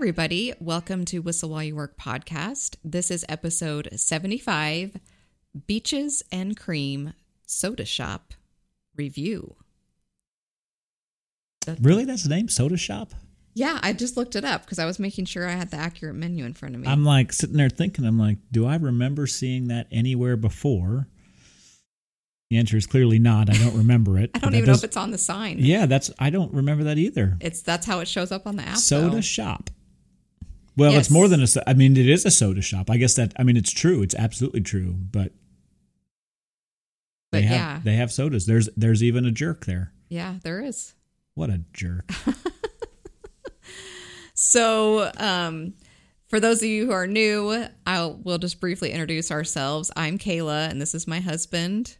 everybody. Welcome to Whistle While You Work podcast. This is episode 75 Beaches and Cream Soda Shop Review. Really, that's the name? Soda Shop? Yeah, I just looked it up because I was making sure I had the accurate menu in front of me. I'm like sitting there thinking, I'm like, do I remember seeing that anywhere before? The answer is clearly not. I don't remember it. I don't even know if it's on the sign. Yeah, that's. I don't remember that either. It's that's how it shows up on the app. soda though. shop. Well, Yes. it's more than a. I mean, it is a soda shop. I guess that. I mean, it's true. It's absolutely true. But But they have yeah. they have sodas. There's there's even a jerk there. Yeah, there is. What a jerk. So, um, for those of you who are new, I'll we'll just briefly introduce ourselves. I'm Kayla, and this is my husband.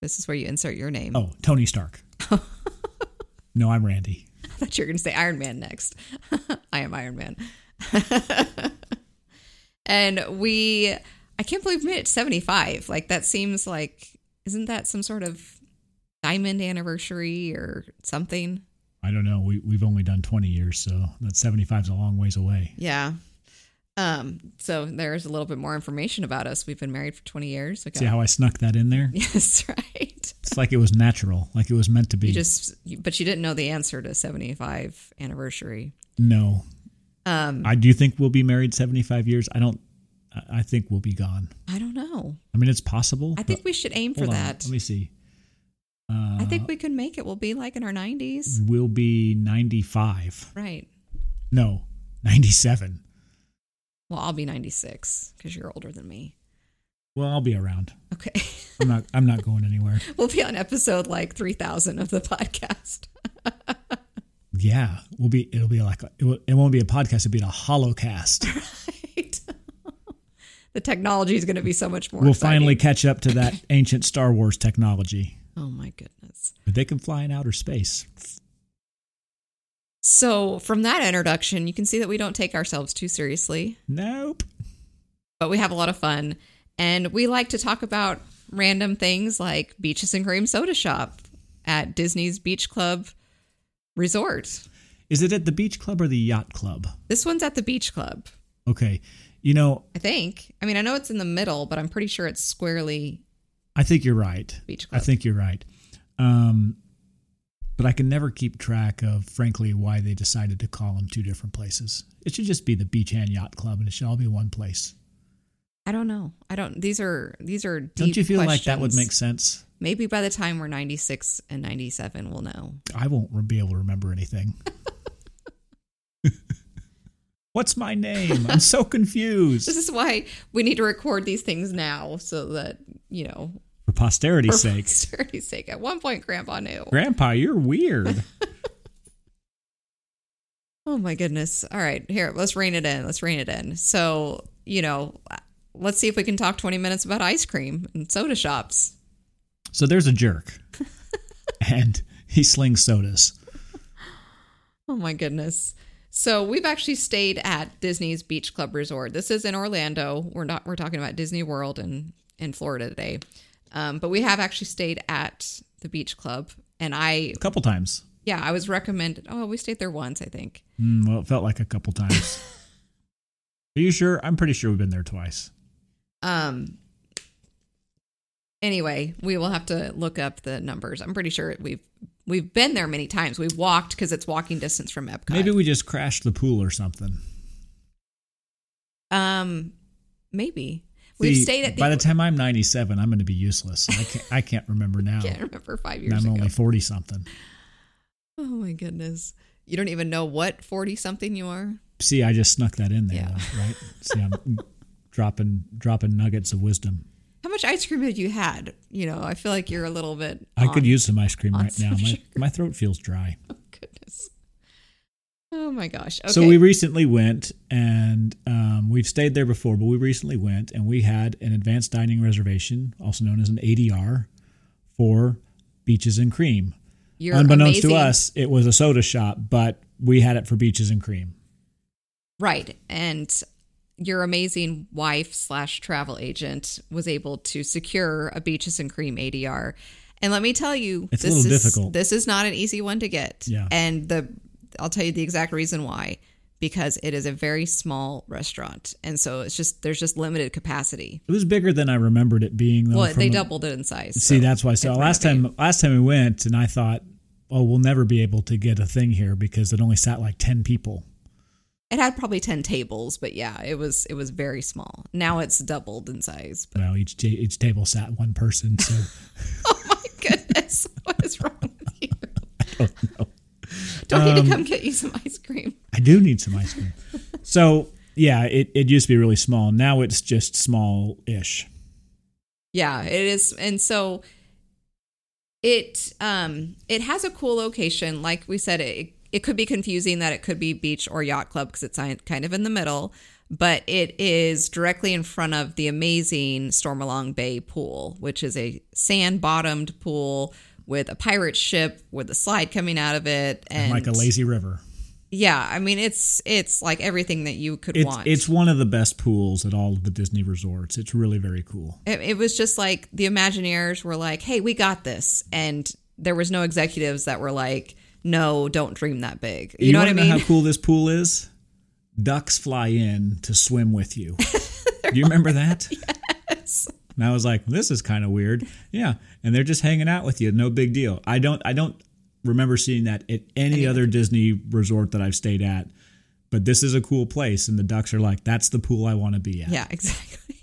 This is where you insert your name. Oh, Tony Stark. no, I'm Randy. I thought you were going to say Iron Man next. I am Iron Man. and we, I can't believe we made it 75. Like, that seems like, isn't that some sort of diamond anniversary or something? I don't know. We we've only done 20 years, so that 75 is a long ways away. Yeah. Um, so there's a little bit more information about us. We've been married for 20 years. Got, See how I snuck that in there? yes, right. It's like it was natural, like it was meant to be. You just, but you didn't know the answer to 75 anniversary. no. Um, I do think we'll be married 75 years. I don't. I- think we'll be gone. I don't know. I mean, it's possible. I think we should aim for hold on, that. Let me see. Uh, I think we can make it. We'll be like in our 90s. we'll be 95. Right. No, 97. Well, I'll be 96 because you're older than me. Well, I'll be around. Okay. I'm not. I'm not going anywhere. we'll be on episode like 3000 of the podcast. Yeah, we'll be. It'll be like. It, will, it won't be a podcast. It'll be a holocast. right. the technology is going to be so much more. we'll exciting. finally catch up to that ancient Star Wars technology. Oh my goodness. But they can fly in outer space. So, from that introduction, you can see that we don't take ourselves too seriously, Nope. but we have a lot of fun. And we like to talk about random things like Beaches and Cream Soda Shop at Disney's Beach Club Resort. Is it at the beach club or the yacht club? This one's at the Beach Club, Okay. You know, I think. I mean, I know it's in the middle, but I'm pretty sure it's squarely I think you're right. Beach Club. I think you're right. Um, but I can never keep track of, frankly, why they decided to call them two different places. It should just be the Beach and Yacht Club, and it should all be one place. I don't know. I don't. These are these are. Deep Don't you feel like that would make sense? Maybe by the time we're 96 and 97, we'll know. I won't be able to remember anything. What's my name? I'm so confused. This is why we need to record these things now, so that you know, posterity's for sake. posterity's sake. At one point, Grandpa knew. Grandpa, you're weird. Oh my goodness! All right, here, let's rein it in. Let's rein it in. So you know, let's see if we can talk 20 minutes about ice cream and soda shops. So there's a jerk, and he slings sodas. Oh my goodness. So we've actually stayed at Disney's Beach Club Resort. This is in Orlando. We're not we're talking about Disney World in in Florida today. Um, but we have actually stayed at the beach club and I A couple times. yeah, I was recommended oh, we stayed there once, I think. Mm, well, it felt like a couple times. Are you sure? I'm pretty sure we've been there twice. Um anyway, we will have to look up the numbers. I'm pretty sure we've we've been there many times. We've walked because it's walking distance from Epcot. Maybe we just crashed the pool or something. um maybe. We've See, stayed at the, by the time I'm 97, I'm going to be useless. I can't. I can't remember now. I can't remember five years I'm ago. only 40 something. Oh my goodness. You don't even know what 40 something you are? See, I just snuck that in there, Yeah. though, right? See, I'm dropping dropping nuggets of wisdom. How much ice cream have you had? You know, I feel like you're a little bit. I could use some ice cream right now. My my throat feels dry. Oh, goodness. Oh my gosh. Okay. So we recently went, and um, we've stayed there before, but we recently went, and we had an advanced dining reservation, also known as an ADR, for beaches and cream. you're Unbeknownst to us, it was a soda shop, but we had it for beaches and cream. Right. And your amazing wife slash travel agent was able to secure a beaches and cream ADR. And let me tell you, It's a this little is, difficult. This is not an easy one to get. Yeah. And the I'll tell you the exact reason why. because it is a very small restaurant, and so it's just there's just limited capacity. It was bigger than I remembered it being. Though, Well, they a- doubled it in size. See, so that's why. So last time, last time we went, and I thought, oh, we'll never be able to get a thing here because it only sat like ten people. it had probably ten tables, but yeah, it was it was very small. Now it's doubled in size. But, Well, each ta- each table sat one person, so oh my goodness, what is wrong with you? don't know. Do I need Um, to come get you some ice cream? I do need some ice cream. so yeah, it, it used to be really small. Now it's just small ish. Yeah, it is, and so it um it has a cool location. Like we said, it it could be confusing that it could be beach or yacht club because it's kind of in the middle. But it is directly in front of the amazing Stormalong Bay pool, which is a sand bottomed pool with a pirate ship with a slide coming out of it, and like a lazy river. Yeah, I mean it's it's like everything that you could It's want. it's one of the best pools at all of the Disney resorts. It's really very cool. it, it was just like the Imagineers were like, "Hey, we got this," and there was no executives that were like, "No, don't dream that big." You, know what I mean? Know how cool this pool is? Ducks fly in to swim with you. Do you remember that? Yes. And I was like, this is kind of weird. Yeah, and they're just hanging out with you. No big deal. I don't. I don't remember seeing that at any other Disney resort that I've stayed at. But this is a cool place, and the ducks are like, "That's the pool I want to be at." Yeah, exactly.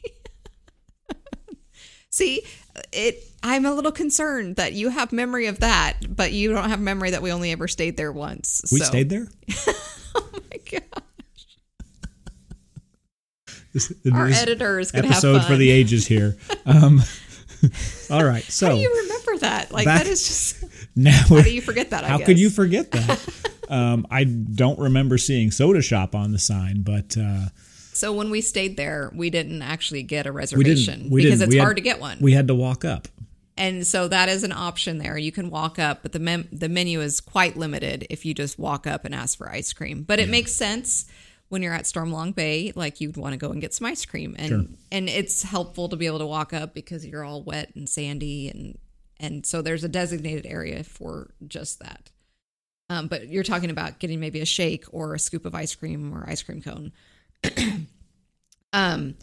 See, it. I'm a little concerned that you have memory of that, but you don't have memory that we only ever stayed there once. We so. stayed there. Oh my god! Our editor is going to have episode fun. for the ages here. Um, all right, so How do you remember that? Like Back- that is just. now How do you forget that? I How guess. could you forget that? um, I don't remember seeing soda shop on the sign, but uh, So when we stayed there, we didn't actually get a we reservation didn't. We because it's We had- hard to get one. We had to walk up. and so that is an option there. You can walk up, but the mem- the menu is quite limited if you just walk up and ask for ice cream. But it makes sense when you're at Stormalong Bay, like you'd want to go and get some ice cream, and Sure. and it's helpful to be able to walk up because you're all wet and sandy, and and so there's a designated area for just that. Um, but you're talking about getting maybe a shake or a scoop of ice cream or ice cream cone. um,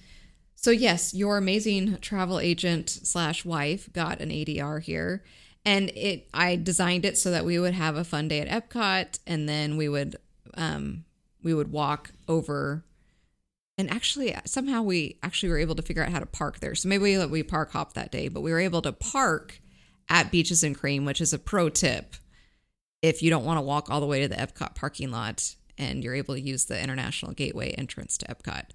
so yes, your amazing travel agent slash wife got an ADR here, and it I designed it so that we would have a fun day at Epcot, and then we would um, we would walk over. And actually, somehow we actually were able to figure out how to park there. So maybe we, we park hop that day, but we were able to park at Beaches and Cream, which is a pro tip if you don't want to walk all the way to the Epcot parking lot and you're able to use the International Gateway entrance to Epcot.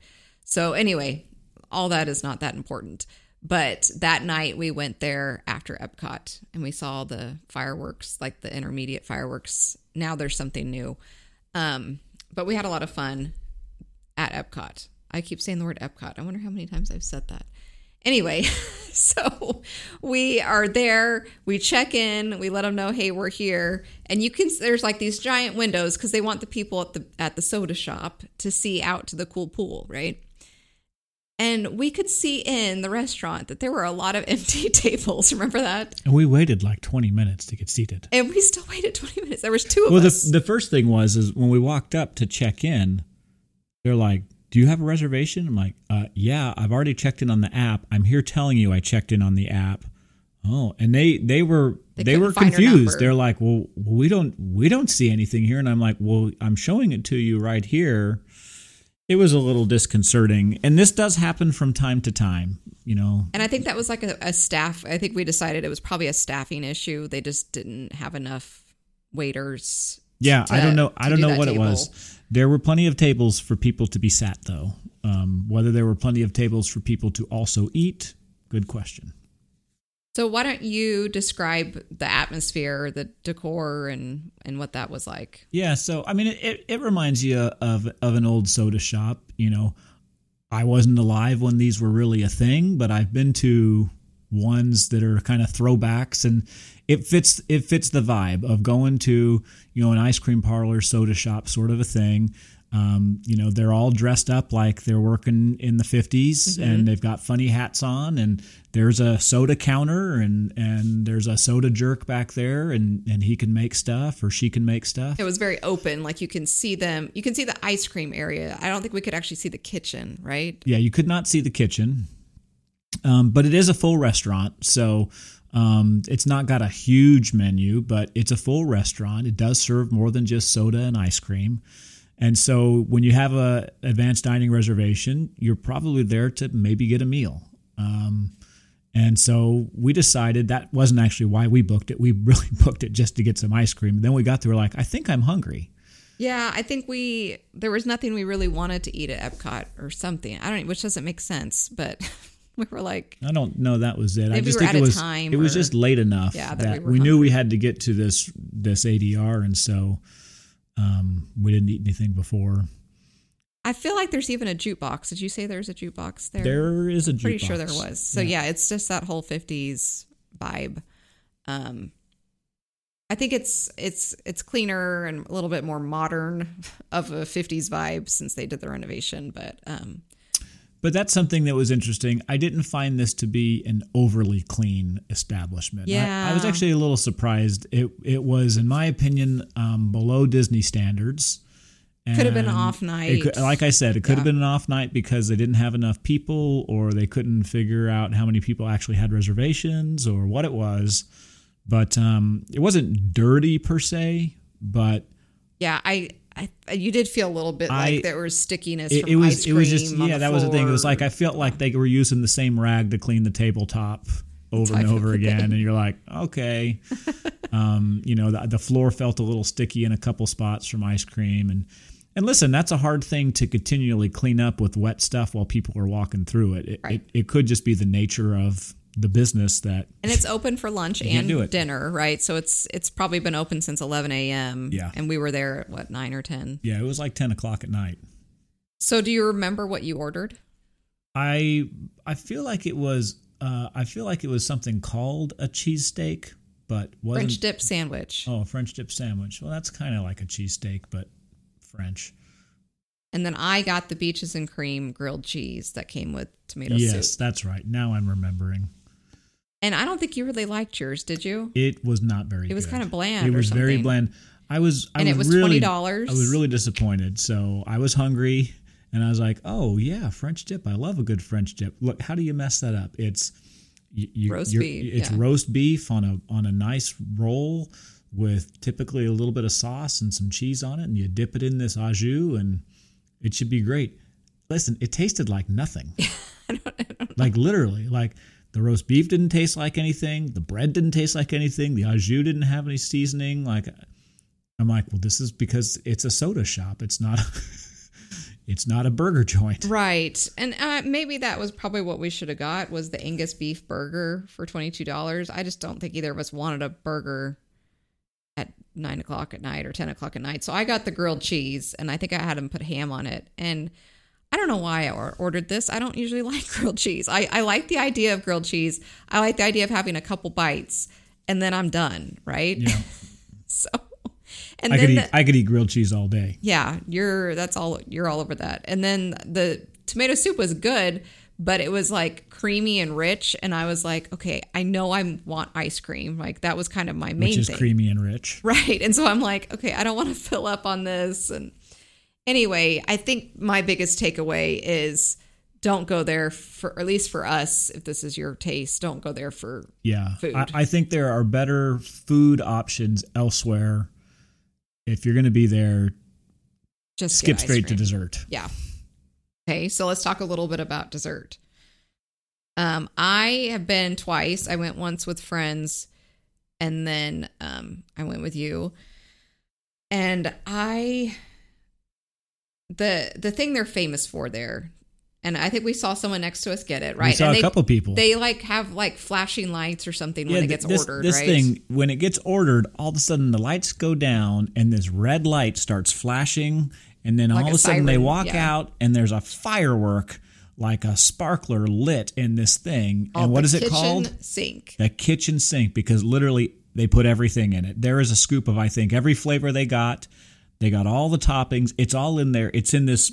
So, anyway, all that is not that important. But that night we went there after Epcot and we saw the fireworks, like the intermediate fireworks. Now there's something new. Um, but we had a lot of fun at Epcot. I keep saying the word Epcot. I wonder how many times I've said that. Anyway, so we are there. We check in. We let them know, hey, we're here. And you can there's like these giant windows because they want the people at the at the soda shop to see out to the cool pool, right? And we could see in the restaurant that there were a lot of empty tables. Remember that? And we waited like 20 minutes to get seated. And we still waited 20 minutes. There was two of Well, us. the, the first thing was is when we walked up to check in, they're like, "Do you have a reservation?" I'm like, uh, "Yeah, I've already checked in on the app. I'm here telling you I checked in on the app." Oh, and they they were They they, were confused. They're like, "Well, we don't we don't see anything here." And I'm like, "Well, I'm showing it to you right here." It was a little disconcerting, and this does happen from time to time. You know, And I think that was like a, a staff. I think we decided it was probably a staffing issue. They just didn't have enough waiters. Yeah, I don't know. I don't do know what table. it was. There were plenty of tables for people to be sat, though. Um, whether there were plenty of tables for people to also eat, good question. So why don't you describe the atmosphere, the decor, and and what that was like? Yeah, so I mean, it, it, reminds you of of an old soda shop. You know, I wasn't alive when these were really a thing, but I've been to ones that are kind of throwbacks, and it fits it fits the vibe of going to you know an ice cream parlor, soda shop sort of a thing. Um, you know, they're all dressed up like they're working in the 50s Mm-hmm. and they've got funny hats on and there's a soda counter and and there's a soda jerk back there and and he can make stuff or she can make stuff. It was very open. Like you can see them. You can see the ice cream area. I don't think we could actually see the kitchen, right? Yeah, you could not see the kitchen, um, but it is a full restaurant. So um, it's not got a huge menu, but it's a full restaurant. It does serve more than just soda and ice cream. And so when you have a advanced dining reservation, you're probably there to maybe get a meal. Um, and so we decided that wasn't actually why we booked it. We really booked it just to get some ice cream. And then we got there, like, I think I'm hungry. Yeah, I think we there was nothing we really wanted to eat at Epcot or something. I don't, which doesn't make sense, but we were like, I don't know that was it. I just we think it out of was time it was just late enough Yeah, that that, we we, knew we had to get to this this ADR, and so um, we didn't eat anything before. I feel like there's even a jukebox. Did you say there's a jukebox there? There is a jukebox. Pretty sure there was. So yeah. it's just that whole 50s vibe. Um I think it's it's it's cleaner and a little bit more modern of a 50s vibe since they did the renovation, but um But that's something that was interesting. I didn't find this to be an overly clean establishment. I- I, was actually a little surprised. It it was, in my opinion, um, below Disney standards. Could have been an And off night. could- like I said, it could have been an off night because they didn't have enough people, or they couldn't figure out how many people actually had reservations, or what it was. But um, it wasn't dirty per se. But yeah, I I you did feel a little bit I- like there was stickiness it, from it was ice it was just yeah, that was the thing. It was like I felt like they were using the same rag to clean the tabletop over and over thing. again, and you're like, okay. um, you know, the, the floor felt a little sticky in a couple spots from ice cream, and and listen, that's a hard thing to continually clean up with wet stuff while people are walking through it. It, Right. it, it could just be the nature of the business that and it's open for lunch and dinner, right? So it's it's probably been open since 11 a.m. Yeah. and we were there at what nine or 10. yeah, it was like ten o'clock at night. So do you remember what you ordered? I I feel like it was uh, I feel like it was something called a cheesesteak, but wasn't French dip sandwich, Oh, a French dip sandwich. Well, that's kind of like a cheesesteak, but French. and then I got the beaches and cream grilled cheese that came with tomato yes, soup. that's right. Now I'm remembering. And I don't think you really liked yours, did you? It was not very. It was good. kinda bland It was very bland. I was. I And it was was really, $20. I was really disappointed. So I was hungry, and I was like, "Oh yeah, French dip. I love a good French dip. Look, how do you mess that up? It's you, you, Roast beef, It's yeah. roast beef on a on a nice roll with typically a little bit of sauce and some cheese on it, and you dip it in this au jus, and it should be great. Listen, it tasted like nothing. like literally, like the roast beef didn't taste like anything. The bread didn't taste like anything. The au jus didn't have any seasoning. Like I'm like, well, this is because it's a soda shop. It's not. it's not a burger joint. Right. And uh, maybe that was probably what we should have got was the Angus beef burger for $22. I just don't think either of us wanted a burger at nine o'clock at night or 10 o'clock at night. So I got the grilled cheese and I think I had him put ham on it. And I don't know why I ordered this. I don't usually like grilled cheese. I, I like the idea of grilled cheese. I like the idea of having a couple bites and then I'm done, right? Yeah, so, and I then could the, eat. I could eat grilled cheese all day. yeah, you're that's all you're all over that. And then the tomato soup was good, but it was like creamy and rich and I was like, okay, I know I want ice cream. Like that was kind of my main thing. which is thing. creamy and rich. Right. And so I'm like, okay, I don't want to fill up on this and anyway, I think my biggest takeaway is don't go there for at least for us if this is your taste, don't go there for Yeah, Food. I, I think there are better food options elsewhere. If you're going to be there, just skip straight to dessert. Yeah. Okay, so let's talk a little bit about dessert. Um, I have been twice. I went once with friends, and then um, I went with you. And I, the the thing they're famous for there, and I think we saw someone next to us get it right. We saw and a they, couple people. They like have like flashing lights or something when it gets this, ordered. This right? thing, when it gets ordered, all of a sudden the lights go down and this red light starts flashing, and then Like all a of a sudden they walk yeah. out and there's a firework like a sparkler lit in this thing. Oh, and what is it called? Sink. The kitchen sink because literally they put everything in it. There is a scoop of I think every flavor they got. They got all the toppings. It's all in there. It's in this,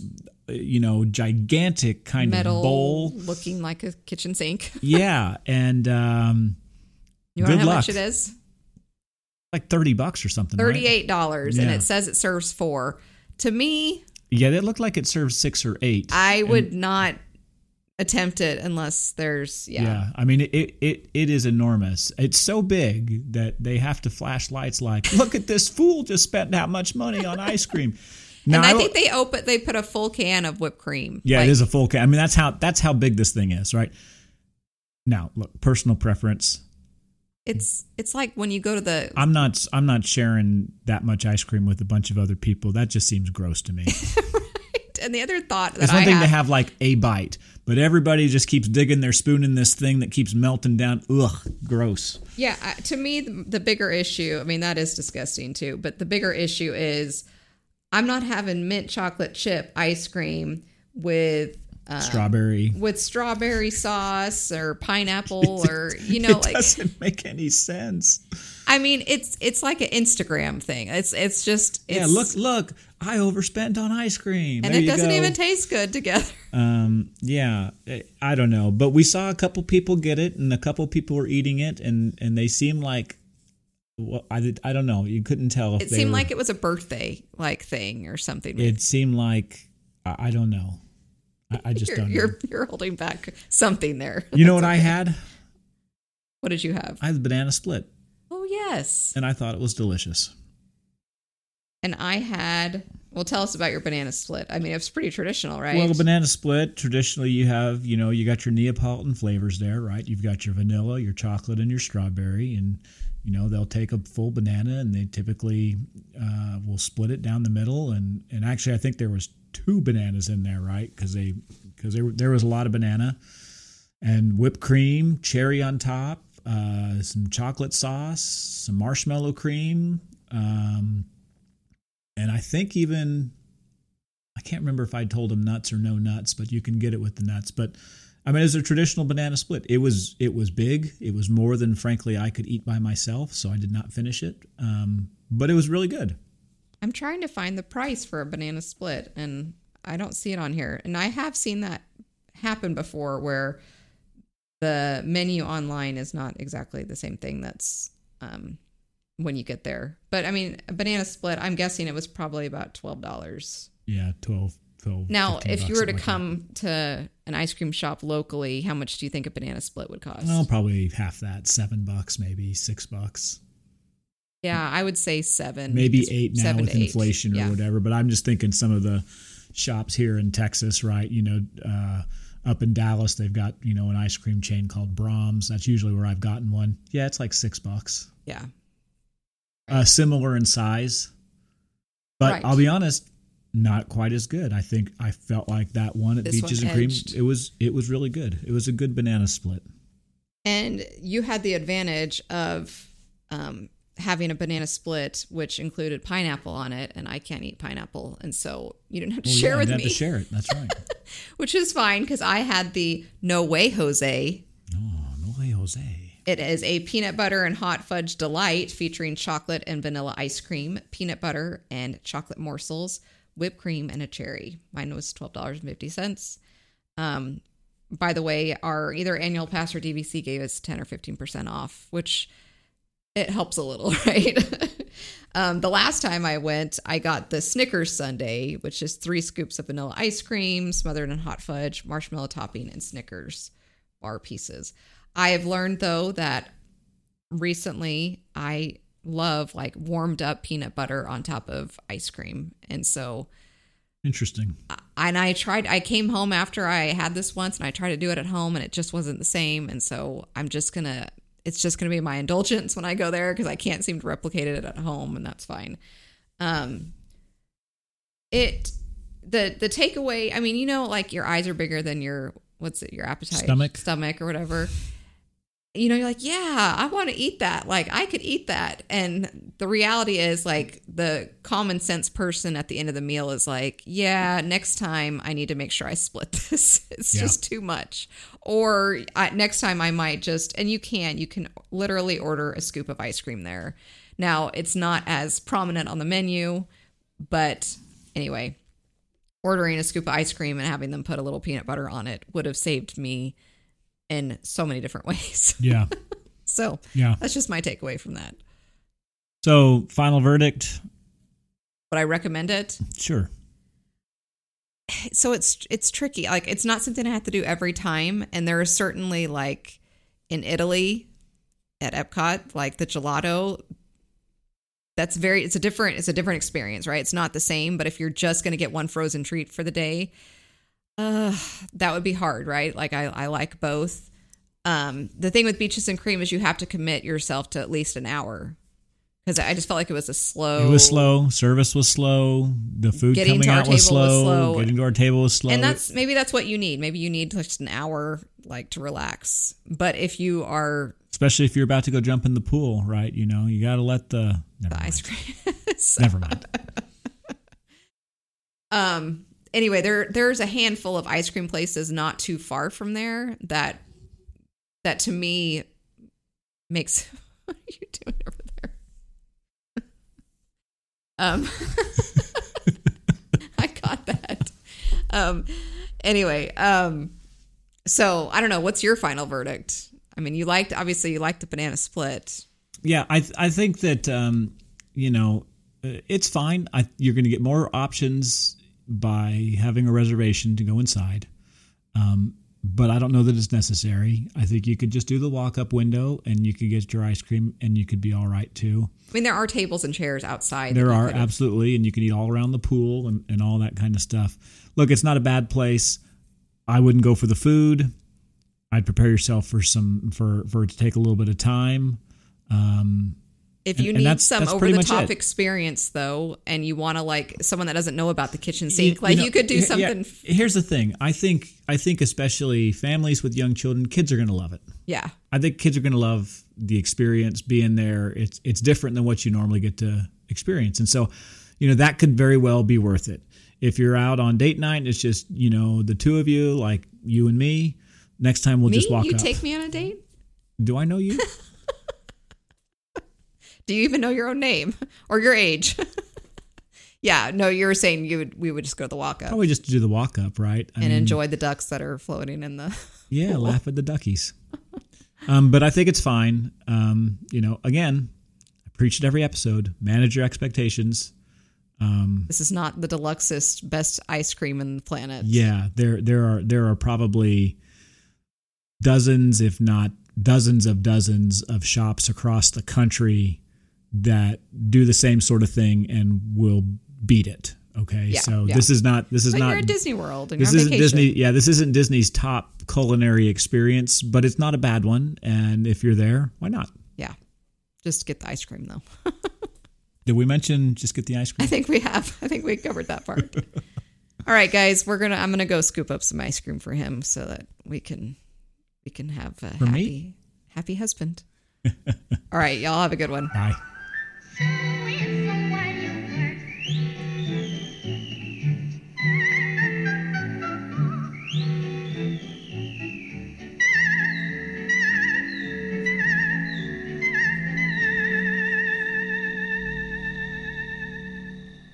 you know, gigantic kind Metal of bowl. looking like a kitchen sink. Yeah, and um, You know Good how luck. much it is? like thirty bucks or something. Thirty-eight dollars, and Yeah. it says it serves four. To me, Yeah, it looked like it served six or eight. I would not attempt it unless there's yeah. Yeah, I mean it, it. It is enormous. It's so big that they have to flash lights. Like, look at this fool just spent that much money on ice cream. Now, and I don't- think they open they put a full can of whipped cream. Yeah, Like, it is a full can. I mean, that's how that's how big this thing is, right? Now, look, personal preference. It's it's like when you go to the I'm not I'm not sharing that much ice cream with a bunch of other people. That just seems gross to me. and the other thought that It's I one thing had, to have like a bite, but everybody just keeps digging their spoon in this thing that keeps melting down. Ugh, gross. Yeah, to me, the, bigger issue, I mean, that is disgusting too, but the bigger issue is I'm not having mint chocolate chip ice cream with. Uh, Strawberry. with strawberry sauce or pineapple or you know it like doesn't make any sense. I mean it's it's like an Instagram thing. It's it's just it's, yeah, look, look. I overspent on ice cream, and There it doesn't go. even taste good together. Um, yeah, I- I don't know, but we saw a couple people get it, and a couple people were eating it, and and they seemed like, well, I did, I don't know, you couldn't tell if It seemed were- like it was a birthday like thing or something. it seemed like I, I don't know, I, I just you're, don't know. you're you're holding back something there. You know what I had? What did you have? I had the banana split, Oh yes, and I thought it was delicious. And I had. Well, tell us about your banana split. I mean, it's pretty traditional, right? Well, the banana split traditionally you have, you know, you got your Neapolitan flavors there, right? You've got your vanilla, your chocolate, and your strawberry, and you know they'll take a full banana and they typically uh, will split it down the middle, and and actually I think there was two bananas in there, right? Because they because there there was a lot of banana and whipped cream, cherry on top, uh, some chocolate sauce, some marshmallow cream. Um, and I think even I can't remember if I told him nuts or no nuts, but you can get it with the nuts. But I mean, it's a traditional banana split. It was it was big. It was more than frankly I could eat by myself, so I did not finish it. Um, but it was really good. I'm trying to find the price for a banana split, and I don't see it on here. And I have seen that happen before, where the menu online is not exactly the same thing that's um, when you get there. But I mean, a banana split. I'm guessing it was probably about twelve dollars. Yeah, 12, 12 Now, if you were to like come to an ice cream shop locally, how much do you think a banana split would cost? well, probably half that, seven bucks, maybe six bucks, yeah, I would say seven, maybe eight now with to eight. inflation or Yeah. whatever. But I'm just thinking some of the shops here in Texas, right? You know, uh, up in Dallas, they've got you know an ice cream chain called Braum's. That's usually where I've gotten one. Yeah, it's like six bucks. Yeah, uh, similar in size, but Right. I'll be honest, not quite as good. I think I felt like that one at This Beaches and Cream. It was it was really good. It was a good banana split. And you had the advantage of um, having a banana split, which included pineapple on it, and I can't eat pineapple, and so you didn't have to Well, share yeah, with me, have to share it. That's right. which is fine because I had the No Way Jose. oh no way, Jose. It is a peanut butter and hot fudge delight featuring chocolate and vanilla ice cream, peanut butter and chocolate morsels, whipped cream, and a cherry. Mine was twelve dollars and fifty cents. Um, by the way, our either annual pass or DVC gave us ten or fifteen percent off, which it helps a little, right? um, the last time I went, I got the Snickers Sundae, which is three scoops of vanilla ice cream smothered in hot fudge, marshmallow topping, and Snickers bar pieces. I have learned though that recently I love like warmed up peanut butter on top of ice cream. And so Interesting. and I tried I came home after I had this once and I tried to do it at home and it just wasn't the same and so I'm just going to it's just going to be my indulgence when I go there because I can't seem to replicate it at home and that's fine. Um it the the takeaway, I mean, you know like your eyes are bigger than your what's it, your appetite Stomach. stomach or whatever. You know, you're like, yeah, I want to eat that. Like, I could eat that. And the reality is, like, the common sense person at the end of the meal is like, yeah, next time I need to make sure I split this. It's Yeah. just too much. Or I, next time I might just, and you can, you can literally order a scoop of ice cream there. Now, it's not as prominent on the menu, but anyway, ordering a scoop of ice cream and having them put a little peanut butter on it would have saved me in so many different ways. Yeah. so Yeah. that's just my takeaway from that. So, final verdict. Would I recommend it? Sure. so it's it's tricky. Like it's not something I have to do every time. And there are certainly like in Italy at Epcot, like the gelato. That's very it's a different it's a different experience, right? It's not the same, but if you're just gonna get one frozen treat for the day, uh that would be hard, right? Like I, I like both. Um the thing with beaches and cream is you have to commit yourself to at least an hour. Because I just felt like it was a slow It was slow. Service was slow. The food Getting coming to our out was table was slow. slow. Getting to our table was slow. And that's maybe that's what you need. Maybe you need just an hour like to relax. But if you are Especially if you're about to go jump in the pool, right? You know, you got to let the. Never the ice cream. Never mind. um anyway, there there's a handful of ice cream places not too far from there that that to me makes what are you doing over there? um I got that. Um anyway, um so I don't know, what's your final verdict? I mean, you liked obviously you liked the banana split. Yeah, I I think that um, you know uh, it's fine. I, you're going to get more options by having a reservation to go inside, um, but I don't know that it's necessary. I think you could just do the walk up window and you could get your ice cream and you could be all right too. I mean, there are tables and chairs outside. There are absolutely, and you can eat all around the pool and, and all that kind of stuff. Look, it's not a bad place. I wouldn't go for the food. I'd prepare yourself for some for for it to take a little bit of time. Um, If you And- and need that's- some that's over the top experience though, and you want to like someone that doesn't know about the kitchen You- sink, like know, you could do yeah, something. Here's the thing. I think I think especially families with young children, kids are going to love it. Yeah. I think kids are going to love the experience being there. It's it's different than what you normally get to experience, and so you know that could very well be worth it. If you're out on date night, and it's just you know the two of you, like you and me. Next time we'll me, just walk you up. take me on a date? Do I know you? Do you even know your own name or your age? yeah. No, you were saying you would. We would just go to the walk up Probably just do the walk up, right? I and mean, enjoy the ducks that are floating in the. Yeah, laugh at the duckies. um, but I think it's fine. Um, you know, again, I preach it every episode. Manage your expectations. This is not the deluxest best ice cream in the planet. Yeah, there there are there are probably dozens, if not dozens of dozens of shops across the country that do the same sort of thing and will beat it. Okay, Yeah, so yeah. this is not this is But not you're at Disney World and this isn't vacation. Disney. Yeah, this isn't Disney's top culinary experience, but it's not a bad one. And if you're there, why not? Yeah. Just get the ice cream though. Did we mention just get the ice cream? I think we have. I think we covered that part. All right, guys, we're gonna. I'm gonna go scoop up some ice cream for him so that we can we can have a me? happy happy husband. All right, y'all have a good one. Bye sweet, sweet.